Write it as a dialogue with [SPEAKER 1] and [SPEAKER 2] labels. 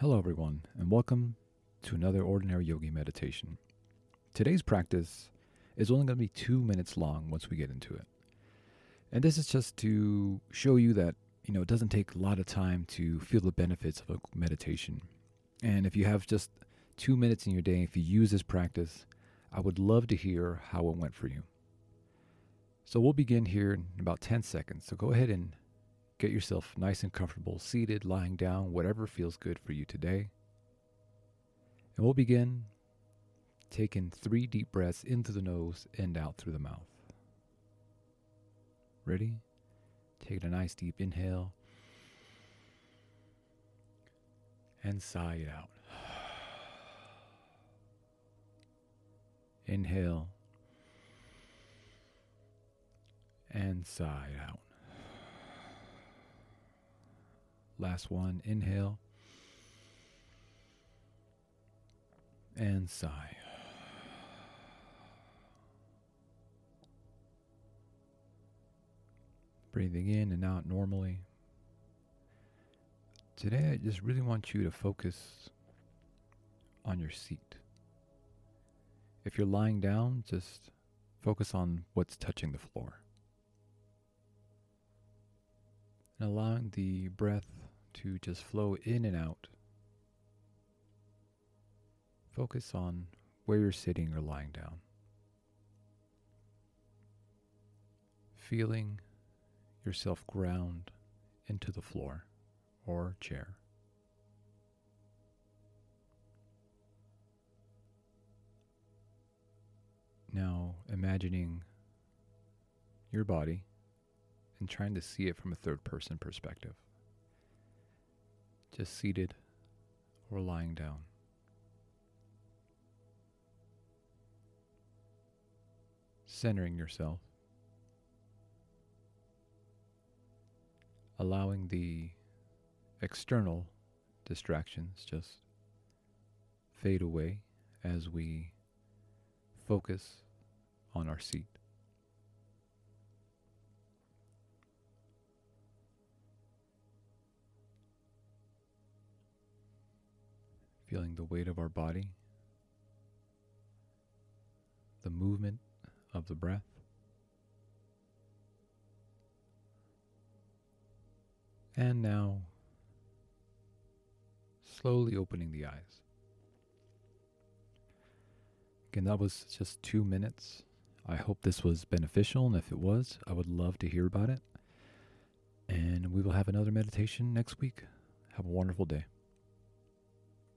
[SPEAKER 1] Hello, everyone, and welcome to another Ordinary Yogi meditation. Today's practice is only going to be two minutes long once we get into it. And this is just to show you that, you know, it doesn't take a lot of time to feel the benefits of a meditation. And if you have just two minutes in your day, if you use this practice, I would love to hear how it went for you. So we'll begin here in about 10 seconds. So go ahead and get yourself nice and comfortable, seated, lying down, whatever feels good for you today. And we'll begin taking three deep breaths into the nose and out through the mouth. Ready? Take a nice deep inhale and sigh it out. Inhale and sigh out. Last one, inhale and sigh. Breathing in and out normally. Today, I just really want you to focus on your seat. If you're lying down, just focus on what's touching the floor. And allowing the breath to just flow in and out. Focus on where you're sitting or lying down. Feeling yourself ground into the floor or chair. Now imagining your body and trying to see it from a third person perspective. Just seated or lying down. Centering yourself. Allowing the external distractions just fade away as we focus on our seat. Feeling the weight of our body, the movement of the breath. And now, slowly opening the eyes. Again, that was just two minutes. I hope this was beneficial, and if it was, I would love to hear about it. And we will have another meditation next week. Have a wonderful day.